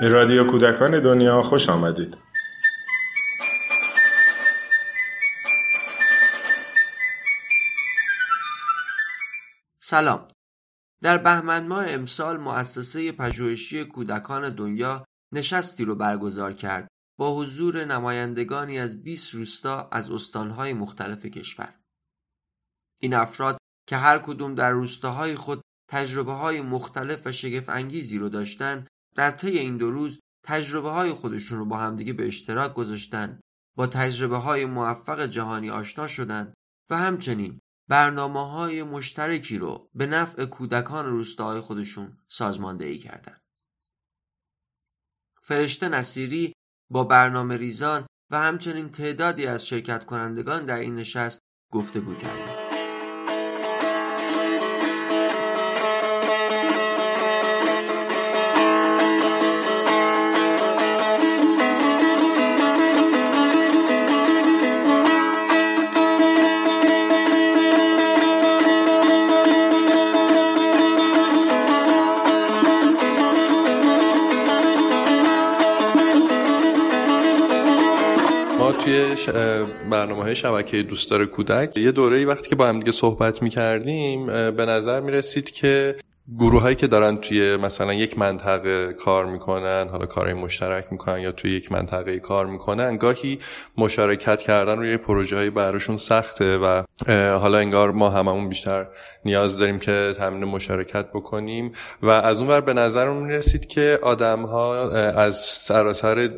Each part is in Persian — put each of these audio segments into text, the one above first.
به رادیو کودکان دنیا خوش آمدید. سلام. در بهمن ماه امسال مؤسسه پژوهشی کودکان دنیا نشستی رو برگزار کرد با حضور نمایندگانی از 20 روستا از استانهای مختلف کشور. این افراد که هر کدوم در روستاهای خود تجربه های مختلف و شگفت انگیزی رو داشتن در طی این دو روز تجربه های خودشون رو با همدیگه به اشتراک گذاشتن با تجربه های موفق جهانی آشنا شدن و همچنین برنامه های مشترکی رو به نفع کودکان روستاهای خودشون سازماندهی کردن. فرشته نصیری با برنامه ریزان و همچنین تعدادی از شرکت کنندگان در این نشست گفتگو کردند. برنامه های شبکه دوستدار کودک. یه دوره ای وقتی که با هم دیگه صحبت می کردیم به نظر می رسید که گروه هایی که دارن توی مثلا یک منطقه کار می‌کنن حالا کارهای مشترک می‌کنن یا توی یک منطقه کار می‌کنن گاهی مشارکت کردن روی پروژه های براشون سخته و حالا انگار ما هممون بیشتر نیاز داریم که تمرین مشارکت بکنیم و از اون ور به نظر می‌رسید که آدم ها از سراسر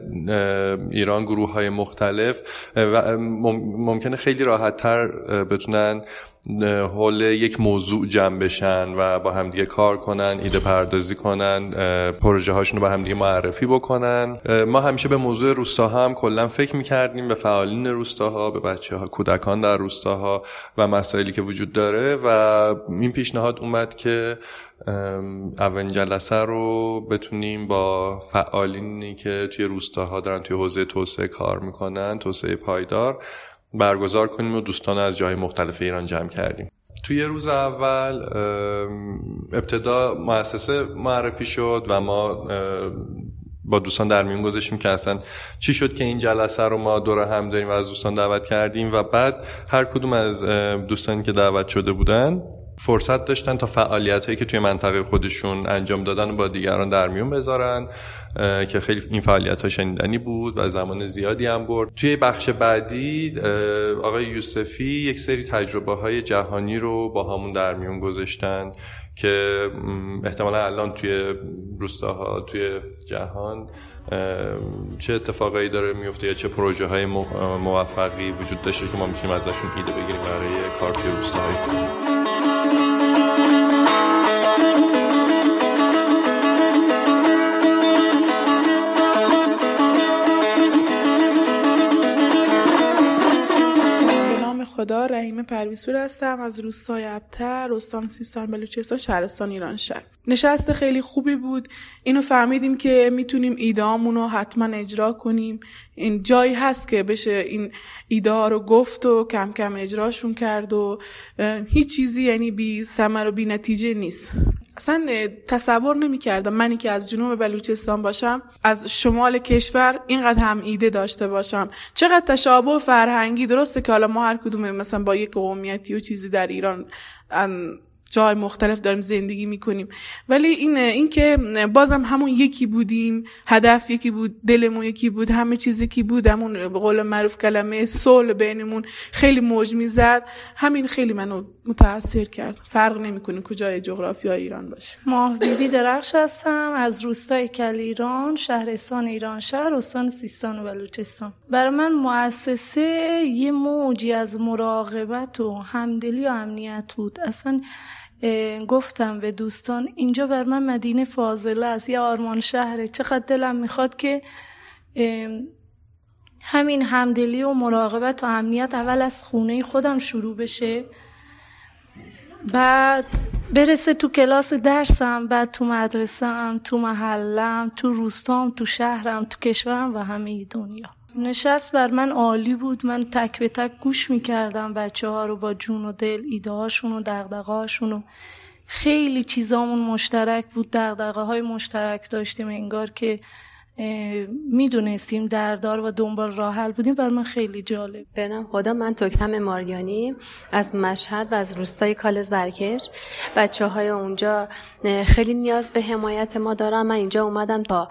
ایران گروه های مختلف و ممکنه خیلی راحت تر بتونن حول یک موضوع جمع بشن و با همدیگه کار کنن ایده پردازی کنن پروژه هاشون رو با همدیگه معرفی بکنن. ما همیشه به موضوع روستاها هم کلا فکر می‌کردیم به فعالین روستاها به بچه ها کودکان در روستاها و مسائلی که وجود داره و این پیشنهاد اومد که اولین جلسه رو بتونیم با فعالینی که توی روستاها دارن توی حوزه توسعه کار می‌کنن توسعه پایدار برگزار کنیم و دوستان از جای مختلف ایران جمع کردیم. توی روز اول ابتدا مؤسسه معرفی شد و ما با دوستان در میون گذاشتیم که اصلا چی شد که این جلسه رو ما دور هم داریم و از دوستان دعوت کردیم و بعد هر کدوم از دوستانی که دعوت شده بودن فرصت داشتن تا فعالیت هایی که توی منطقه خودشون انجام دادن و با دیگران در میون بذارن که خیلی این فعالیت ها شنیدنی بود و زمان زیادی هم برد. توی بخش بعدی آقای یوسفی یک سری تجربه های جهانی رو با همون در میون گذاشتن که احتمالا الان توی روستاها توی جهان چه اتفاقایی داره میفته یا چه پروژه های موفقی وجود داشته که ما می‌تونیم ازشون ایده بگیریم برای کار توی روستاهای خدا رحیم پرویسور هستم. از روستای ابتر استان سیستان بلوچستان شهرستان ایران شهر. نشست خیلی خوبی بود. اینو فهمیدیم که می‌تونیم ایدهامون رو حتما اجرا کنیم. این جایی هست که بشه این ایده رو گفت و کم کم اجراشون کرد و هیچ چیزی یعنی بی سمر و بی نتیجه نیست. اصلا تصور نمی کردم منی که از جنوب بلوچستان باشم از شمال کشور اینقدر هم ایده داشته باشم. چقدر تشابه فرهنگی درسته که حالا ما هر کدوم مثلا با یک قومیتی و چیزی در ایران جای مختلف داریم زندگی می‌کنیم. ولی این این که بازم همون یکی بودیم هدف یکی بود دلمون یکی بود همه چیز یکی بود همون به قول معروف کلمه صلح بینمون خیلی موج می‌زد. همین خیلی منو متاثر کرد. فرق نمی‌کنه کجای جغرافیا ایران باشه. ماه بیبی درخش هستم. از روستای کل ایران شهرستان ایران شهر استان سیستان و بلوچستان. برای من مؤسسه یه موجی از مراقبت و همدلی و امنیت بود. اصلا گفتم به دوستان اینجا بر من مدینه فاضله است یا آرمان شهره. چقدر دلم می‌خواد که همین همدلی و مراقبت و امنیت اول از خونه خودم شروع بشه. بعد برسه تو کلاس درسم بعد تو مدرسم تو محلم تو روستام تو شهرم تو کشورم و همه دنیا. نشست بر من عالی بود. من تک به تک گوش می‌کردم بچه ها رو با جون و دل ایده هاشون و دقدقه هاشون و خیلی چیزامون مشترک بود. دقدقه های مشترک داشتیم انگار که می‌دونستیم در دار و دنبال راه حل بودیم بر من خیلی جالب. به خدا من تکتم ماریانی از مشهد و از روستای کال زرکش. بچه های اونجا خیلی نیاز به حمایت ما دارم من اینجا اومدم تا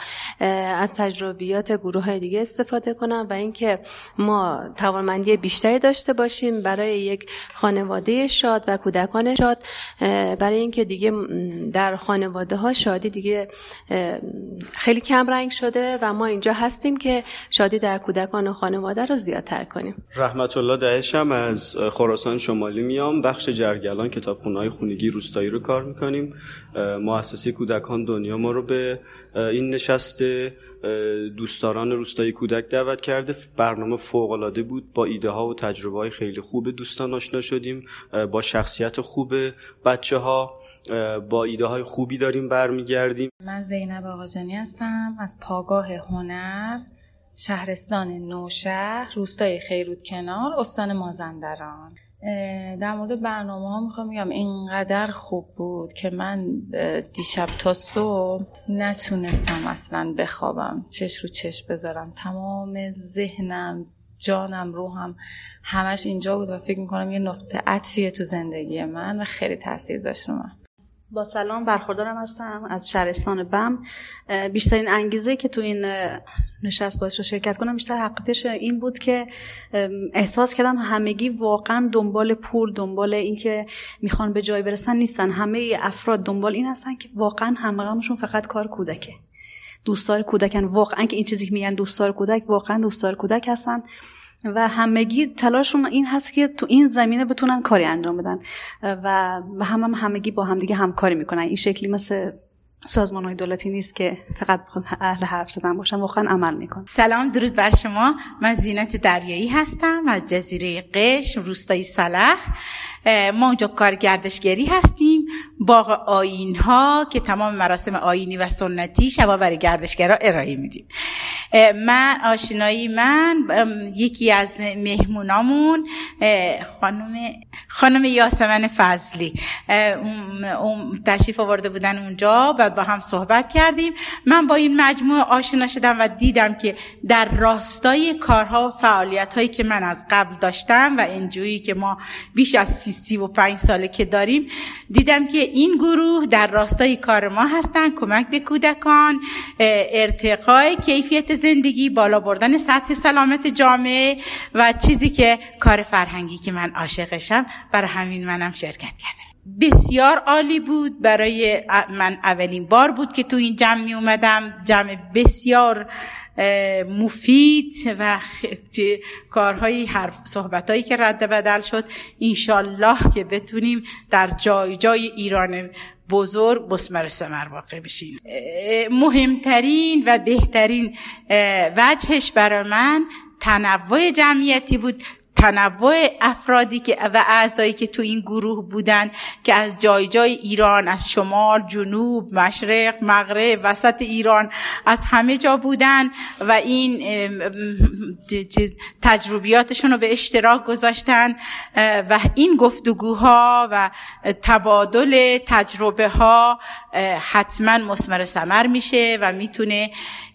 از تجربیات گروه های دیگه استفاده کنم و اینکه ما توانمندی بیشتری داشته باشیم برای یک خانواده شاد و کودکان شاد. برای اینکه دیگه در خانواده ها شادی دیگه خیلی کم رنگ شده. و ما اینجا هستیم که شادی در کودکان و خانواده رو زیادتر کنیم. رحمت الله دهشم از خراسان شمالی میام. بخش جرگلان کتابخونه های خونگی روستایی رو کار می‌کنیم. مؤسسه کودکان دنیا ما رو به این نشست دوستداران روستایی کودک دعوت کرده. برنامه فوق بود. با ایده ها و تجربه های خیلی خوب دوستان آشنا شدیم. با شخصیت خوب بچه ها با ایده های خوبی داریم برمیگردیم. من زینب آقاجانی هستم. از پاگاه هنر شهرستان نوشهر روستای خیرود کنار استان مازندران. در مورد برنامه ها می‌خوام بگم اینقدر خوب بود که من دیشب تا صبح نتونستم اصلا بخوابم. چش رو چش بذارم. تمام ذهنم جانم روحم همش اینجا بود و فکر می‌کنم یه نقطه عطفیه تو زندگی من و خیلی تاثیر داشت رو من. با سلام برخوردارم هستم از شهرستان بم. بیشترین انگیزه که تو این نشست باعث رو شرکت کنم. بیشتر حقیقتش این بود که احساس کردم همگی واقعا دنبال پول دنبال اینکه می‌خوان به جای برسن نیستن. همه افراد دنبال این هستن که واقعا همغمشون فقط کار کودکه. دوستار کودکن. واقعا که این چیزی که میگن دوستار کودک واقعا دوستار کودک هستن. و همگی تلاششون این هست که تو این زمینه بتونن کاری انجام بدن. و هم, هم همگی با همدیگه همکاری می‌کنن. این شکلی مثل سازمان های دولتی نیست که فقط اهل حرف زدن باشن واقعا عمل میکن سلام درود بر شما. من زینت دریایی هستم از جزیره قشم روستای سلح ما اونجا کار گردشگری هستیم. باغ آین ها که تمام مراسم آینی و سنتی شبا برای گردشگرا ارائه میدیم. من آشنایی من یکی از مهمونامون خانم خانم یاسمن فضلی. تشریف آورده بودن اونجا بعد با هم صحبت کردیم. من با این مجموعه آشنا شدم و دیدم که در راستای کارها و فعالیت هایی که من از قبل داشتم و اینجوری که ما بیش از سی و پنج ساله که داریم دیدم که این گروه در راستای کار ما هستن. کمک به کودکان ارتقای کیفیت زندگی بالا بردن سطح سلامت جامعه و چیزی که کار فرهنگی که من عاشقشم. برای همین منم شرکت کردم. بسیار عالی بود. برای من اولین بار بود که تو این جمع می اومدم. جمع بسیار مفید و کارهایی حرف صحبتهایی که رد بدل شد. انشالله که بتونیم در جای جای ایران بزرگ بسمر سمر واقع بشین مهمترین و بهترین وجهش برای من تنوع جمعیتی بود. تنوع افرادی که و اعضایی که تو این گروه بودن که از جای جای ایران از شمال جنوب مشرق مغرب وسط ایران از همه جا بودن و این تجربیاتشون رو به اشتراک گذاشتن و این گفتگوها و تبادل تجربه ها حتما مسمر سمر میشه و می‌تونه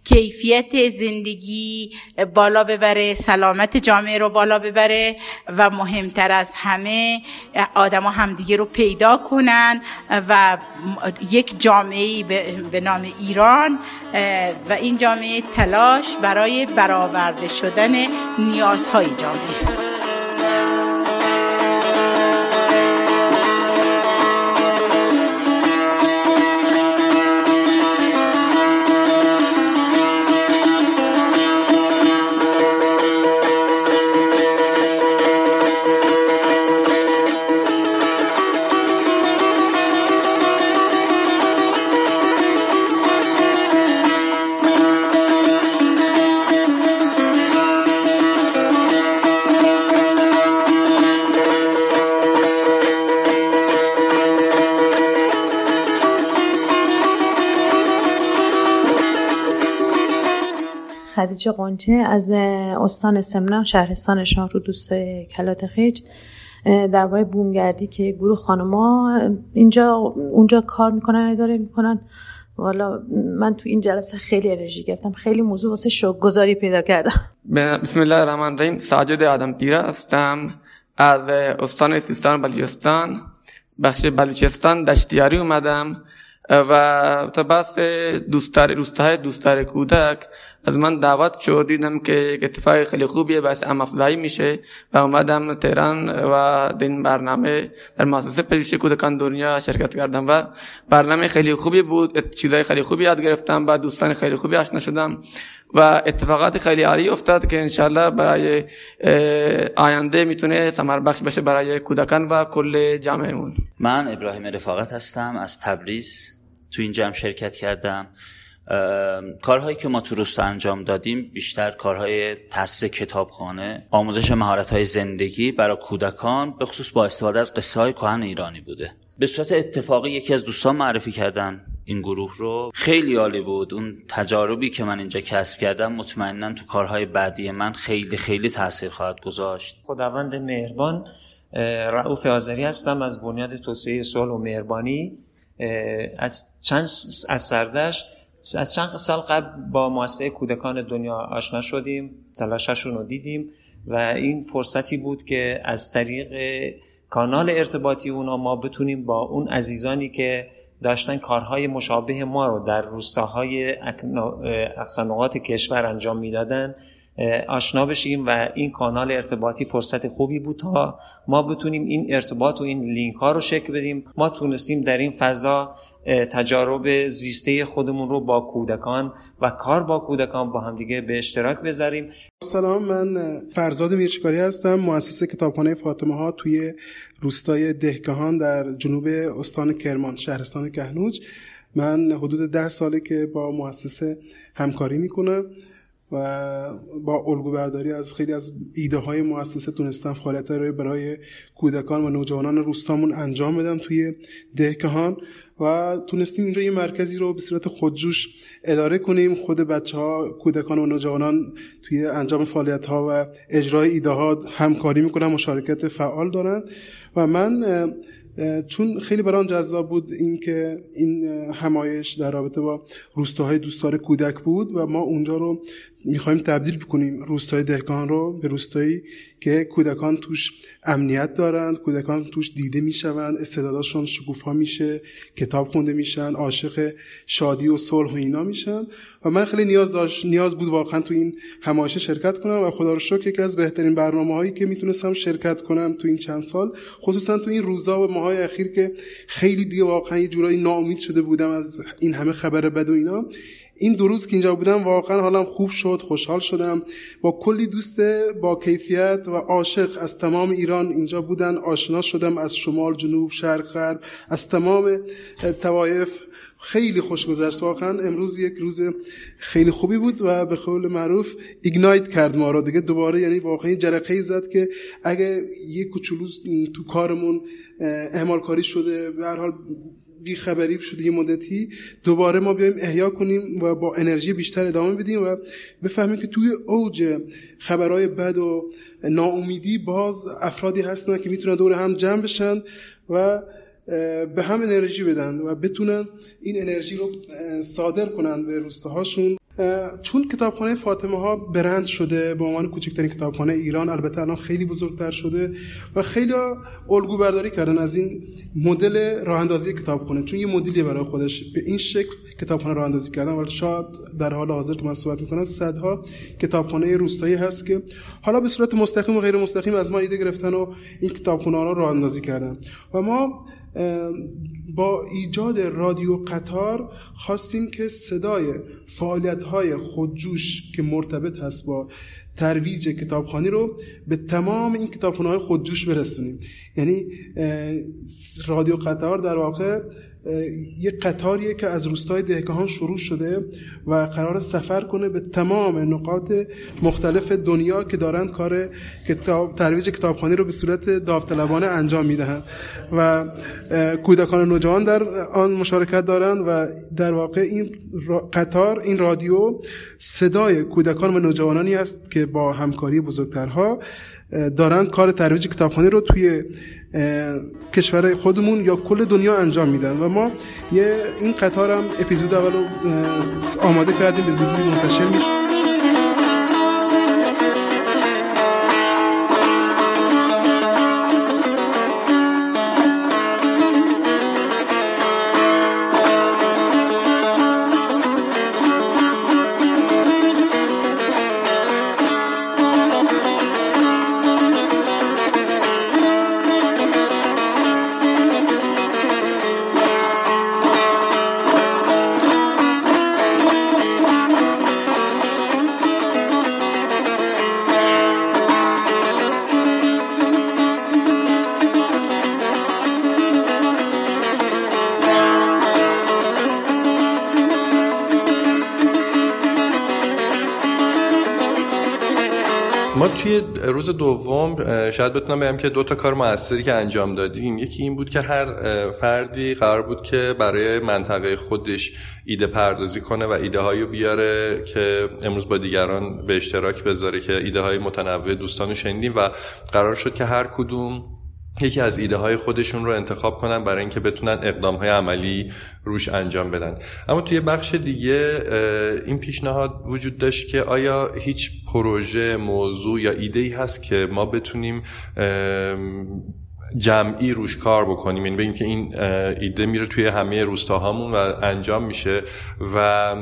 کیفیت زندگی بالا ببره سلامت جامعه رو بالا ببره و مهمتر از همه آدما همدیگه رو پیدا کنن و یک جامعه به نام ایران و این جامعه تلاش برای برآورده شدن نیازهای جامعه. خدیجه قنچه از استان سمنان شهرستان شاهرو دوست کلات خیج درباره بومگردی که گروه خانما اینجا اونجا کار می‌کنن اداره می‌کنن. والا من تو این جلسه خیلی انرژی گرفتم. خیلی موضوع واسه شوک گذاری پیدا کردم. بسم الله الرحمن الرحیم. ساجد آدم پیره هستم. از استان سیستان بلوچستان. بخش بلوچستان دشتیاری اومدم. و تا بس دوستار روستاهای دوستار کودک از من دعوت شد دیدم که اتفاق خیلی خوبیه بس افزایی میشه و اومدم تهران و این برنامه در مؤسسه پزشکی کودکان دنیا شرکت کردم و برنامه خیلی خوبی بود چیزای خیلی خوبی یاد گرفتم و دوستان خیلی خوبی آشنا شدم و اتفاقات خیلی عالی افتاد که انشالله برای آینده می‌تونه سمر بخش بشه برای کودکان و کل جامعهمون. من ابراهیم رفاقت هستم از تبریز تو این جمع شرکت کردم. کارهایی که ما تو روستا انجام دادیم بیشتر کارهای تاسیس کتابخانه آموزش مهارت های زندگی برای کودکان به خصوص با استفاده از قصه های کهن ایرانی بوده. به صورت اتفاقی یکی از دوستان معرفی کردن این گروه رو. خیلی عالی بود. اون تجاربی که من اینجا کسب کردم مطمئنا تو کارهای بعدی من خیلی خیلی تاثیر خواهد گذاشت. خداوند مهربان رعوف آذری هستم از بنیاد توسعه صلح و مهربانی. از چند از سردش از چند سال قبل با مؤسسه کودکان دنیا آشنا شدیم تلاششون رو دیدیم و این فرصتی بود که از طریق کانال ارتباطی اونا ما بتونیم با اون عزیزانی که داشتن کارهای مشابه ما رو در روستاهای اقصانقات کشور انجام می‌دادن آشنا بشیم و این کانال ارتباطی فرصت خوبی بود تا ما بتونیم این ارتباط و این لینک ها رو شکل بدیم. ما تونستیم در این فضا تجارب زیسته خودمون رو با کودکان و کار با کودکان با همدیگه به اشتراک بذاریم. سلام من فرزاد میرچکاری هستم مؤسس کتابخانه فاطمه ها توی روستای دهکهان در جنوب استان کرمان شهرستان کهنوج. من حدود ده ساله که با مؤسسه همکاری می‌کنم. و با الگو برداری از خیلی از ایده های مؤسسه تونستم فعالیت رو برای کودکان و نوجوانان روستامون انجام بدم توی دهکهان و تونستیم اینجا یه مرکزی رو به صورت خودجوش اداره کنیم. خود بچه ها کودکان و نوجوانان توی انجام فعالیت ها و اجرای ایده ها همکاری می‌کنن مشارکت فعال دارن. و من چون خیلی برام جذاب بود اینکه این همایش در رابطه با روستاهای دوستدار کودک بود و ما اونجا رو می‌خوایم تبدیل بکنیم روستای دهکان رو به روستایی که کودکان توش امنیت دارند کودکان توش دیده می‌شوند استعداداشون شکوفا میشه کتاب خونده میشن عاشق شادی و صلح و اینا میشن. و من خیلی نیاز داشت نیاز بود واقعا تو این همایش شرکت کنم و خدا رو شکر یکی از بهترین برنامه هایی که می‌تونستم شرکت کنم تو این چند سال خصوصا تو این روزا و ماهای اخیر که خیلی دیگه واقعا یه جورایی ناامید شده بودم از این همه خبر بد و اینا این دو روز که اینجا بودم واقعا حالم خوب شد خوشحال شدم. با کلی دوست با کیفیت و عاشق از تمام ایران اینجا بودن. آشنا شدم از شمال جنوب شرق غرب از تمام توایف خیلی خوش گذشت. واقعا امروز یک روز خیلی خوبی بود و به قول معروف ایگنایت کرد ما رو. دیگه دوباره یعنی واقعا جرقه زد که اگه یک کوچولو تو کارمون اعمال کاری شده به هر حال بیخبری شده یه مدتی دوباره ما بیایم احیا کنیم و با انرژی بیشتر ادامه بدیم و بفهمیم که توی اوج خبرهای بد و ناامیدی باز افرادی هستن که می‌تونن دور هم جمع بشن و به هم انرژی بدن و بتونن این انرژی رو صادر کنن به روستاهاشون. چون کتابخانه فاطمه ها برند شده به عنوان کوچکترین کتابخانه ایران البته الان خیلی بزرگتر شده و خیلی الگو برداری کردن از این مدل راه اندازی کتابخانه. چون یه مدلی برای خودش به این شکل کتابخانه راه اندازی کردن ولی شاید در حال حاضر که من صحبت می‌کنم صدها کتابخانه روستایی هست که حالا به صورت مستقیم و غیر مستقیم از ما ایده گرفتن و این کتابخانه ها رو راه اندازی کردن. و ما با ایجاد رادیو قطار خواستیم که صدای فعالیت های خودجوش که مرتبط هست با ترویج کتابخانی رو به تمام این کتابخانه های خودجوش برسونیم. یعنی رادیو قطار در واقع یه قطاریه که از روستای دهکهان شروع شده و قرار سفر کنه به تمام نقاط مختلف دنیا که دارند کار کتاب ترویج کتابخانی رو به صورت داوطلبانه انجام می‌دهند. و کودکان نوجوان در آن مشارکت دارند و در واقع این قطار این رادیو صدای کودکان و نوجوانانی است که با همکاری بزرگترها دارند کار ترویج کتابخانی رو توی کشور خودمون یا کل دنیا انجام میدن. و ما یه این قطار هم اپیزود اول آماده کردیم به زودی منتشر میشه. روز دوم شاید بتونم بگم که دو تا کار موثری که انجام دادیم. یکی این بود که هر فردی قرار بود که برای منطقه خودش ایده پردازی کنه و ایده هایی بیاره که امروز با دیگران به اشتراک بذاره که ایده های متنوع دوستان شنیدیم و قرار شد که هر کدوم یکی از ایده های خودشون رو انتخاب کنن برای اینکه بتونن اقدام های عملی روش انجام بدن. اما توی بخش دیگه این پیشنهاد وجود داشت که آیا هیچ پروژه موضوع یا ایده ای هست که ما بتونیم جمعی روش کار بکنیم. یعنی بگیم که این ایده میره توی همه روستاهامون و انجام میشه و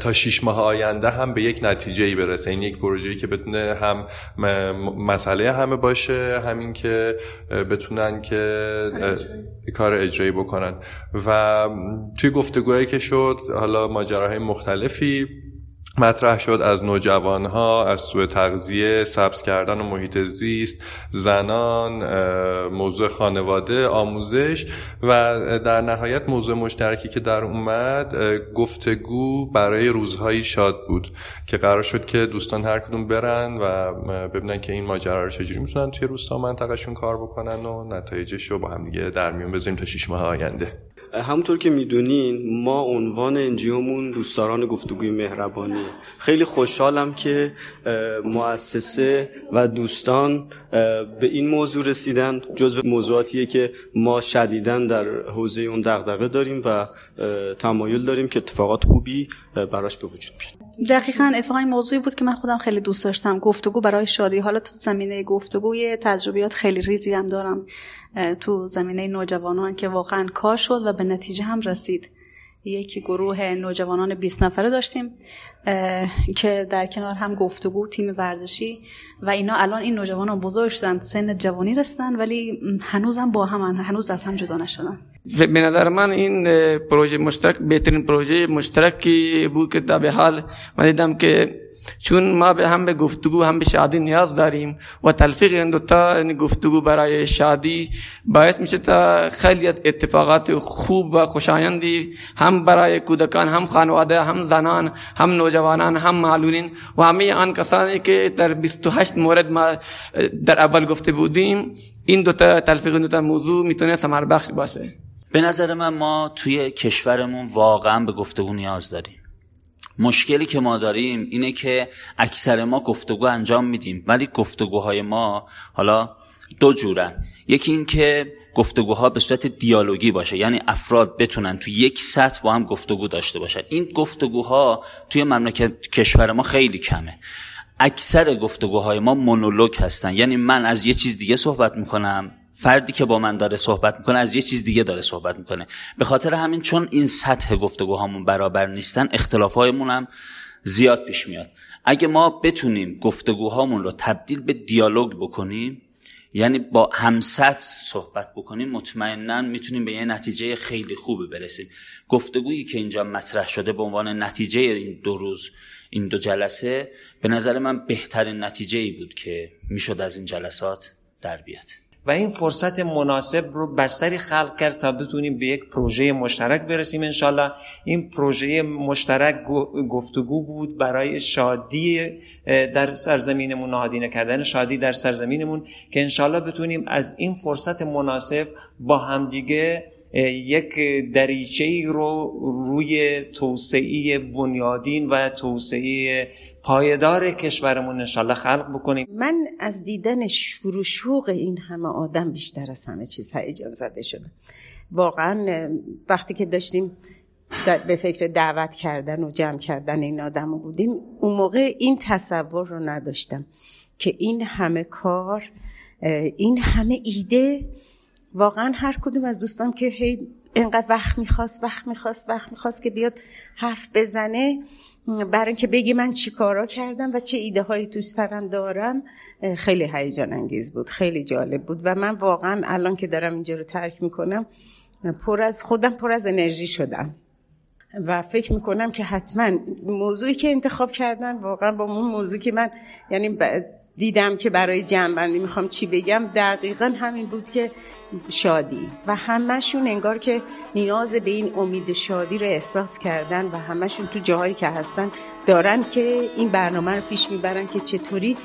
تا شیش ماه آینده هم به یک نتیجه ای برسه. این یک پروژه‌ای که بتونه هم مسئله همه باشه همین که بتونن که کار اجرایی بکنن. و توی گفتگوهایی که شد حالا ماجراهای مختلفی مطرح شد از نوجوانها از سوء تغذیه سبز کردن و محیط زیست زنان موضوع خانواده آموزش و در نهایت موضوع مشترکی که در اومد گفتگو برای روزهایی شاد بود که قرار شد که دوستان هر کدوم برن و ببینن که این ماجرا رو چجوری می‌تونن توی روستا منطقهشون کار بکنن و نتایجش رو با هم دیگه در میون بذاریم تا شیش ماه آینده. همونطور که می‌دونین ما عنوان انجیومون دوستداران گفتگوی مهربانی. خیلی خوشحالم که مؤسسه و دوستان به این موضوع رسیدن. جزو موضوعاتیه که ما شدیدن در حوزه اون دغدغه داریم و تمایل داریم که اتفاقات خوبی براش به وجود بیاد. دقیقا اتفاقا این موضوعی بود که من خودم خیلی دوست داشتم. گفتگو برای شادی. حالا تو زمینه گفتگوی تجربیات خیلی ریزی هم دارم. تو زمینه نوجوانان که واقعا کار شد و به نتیجه هم رسید. یک گروه نوجوانان 20 نفره داشتیم که در کنار هم گفتگو تیم ورزشی و اینا الان این نوجوانان بزرگ شدن سن جوانی رسیدن ولی هنوز هم با هم هنوز از هم جدا نشدن. به نظر من این پروژه مشترک بهترین پروژه مشترکی بود که به حال من دیدم که چون ما به هم به گفتگو هم به شادی نیاز داریم و تلفیق این دوتا گفتگو برای شادی باعث میشه تا خیلی از اتفاقات خوب و خوشایندی هم برای کودکان هم خانواده هم زنان هم نوجوانان هم معلولین و همه آن کسانی که در 28 مورد ما در اول گفته بودیم این دوتا تلفیق این دوتا موضوع می‌تونه سمر بخش باشه به نظر من ما توی کشورمون واقعا به گفتگو نیاز داریم. مشکلی که ما داریم اینه که اکثر ما گفتگو انجام میدیم ولی گفتگوهای ما حالا دو جورن. یکی این که گفتگوها به صورت دیالوگی باشه یعنی افراد بتونن تو یک سطح با هم گفتگو داشته باشن. این گفتگوها توی مملکت کشور ما خیلی کمه. اکثر گفتگوهای ما مونولوگ هستن. یعنی من از یه چیز دیگه صحبت می‌کنم فردی که با من داره صحبت می‌کنه از یه چیز دیگه داره صحبت می‌کنه. به خاطر همین چون این سطح گفتگوهامون برابر نیستن اختلافهایمون هم زیاد پیش میاد. اگه ما بتونیم گفتگوهامون رو تبدیل به دیالوگ بکنیم یعنی با همسط صحبت بکنیم مطمئنا می‌تونیم به یه نتیجه خیلی خوبی برسیم. گفتگویی که اینجا مطرح شده به عنوان نتیجه این دو روز این دو جلسه به نظر من بهترین نتیجه ای بود که می‌شد از این جلسات در بیاد. و این فرصت مناسب رو بستری خلق کرد تا بتونیم به یک پروژه مشترک برسیم انشالله. این پروژه مشترک گفتگو بود برای شادی در سرزمینمون نهادینه کردن شادی در سرزمینمون که انشالله بتونیم از این فرصت مناسب با همدیگه یک دریچه رو روی توسعه بنیادین و توسعه پایدار کشورمون انشالله خلق بکنیم. من از دیدن شروع شوق این همه آدم بیشتر از همه چیز هیجان زده شدم. واقعا وقتی که داشتیم به فکر دعوت کردن و جمع کردن این آدم بودیم اون موقع این تصور رو نداشتم که این همه کار این همه ایده واقعا هر کدوم از دوستان که هی اینقدر وقت می‌خواست وقت می‌خواست وقت می‌خواست که بیاد حرف بزنه برای اینکه بگی من چی کارا کردم و چه ایده هایی تو سرم دارم خیلی هیجان انگیز بود خیلی جالب بود و من واقعا الان که دارم اینجا رو ترک می‌کنم پر از خودم پر از انرژی شدم و فکر می‌کنم که حتما موضوعی که انتخاب کردن واقعا با اون موضوع که من یعنی دیدم که برای جنبندی می‌خوام چی بگم. دقیقا همین بود که شادی. و همهشون انگار که نیاز به این امید شادی رو احساس کردن و همهشون تو جاهایی که هستن دارن که این برنامه رو پیش می‌برن که چطوری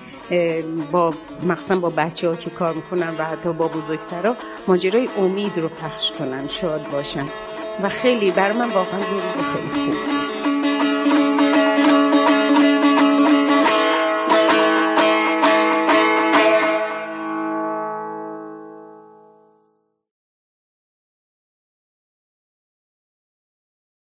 با مخصوصا با بچه ها که کار می‌کنن و حتی با بزرگترها ماجرای امید رو پخش کنن شاد باشن. و خیلی برای من واقعا یه روز خیلی خوب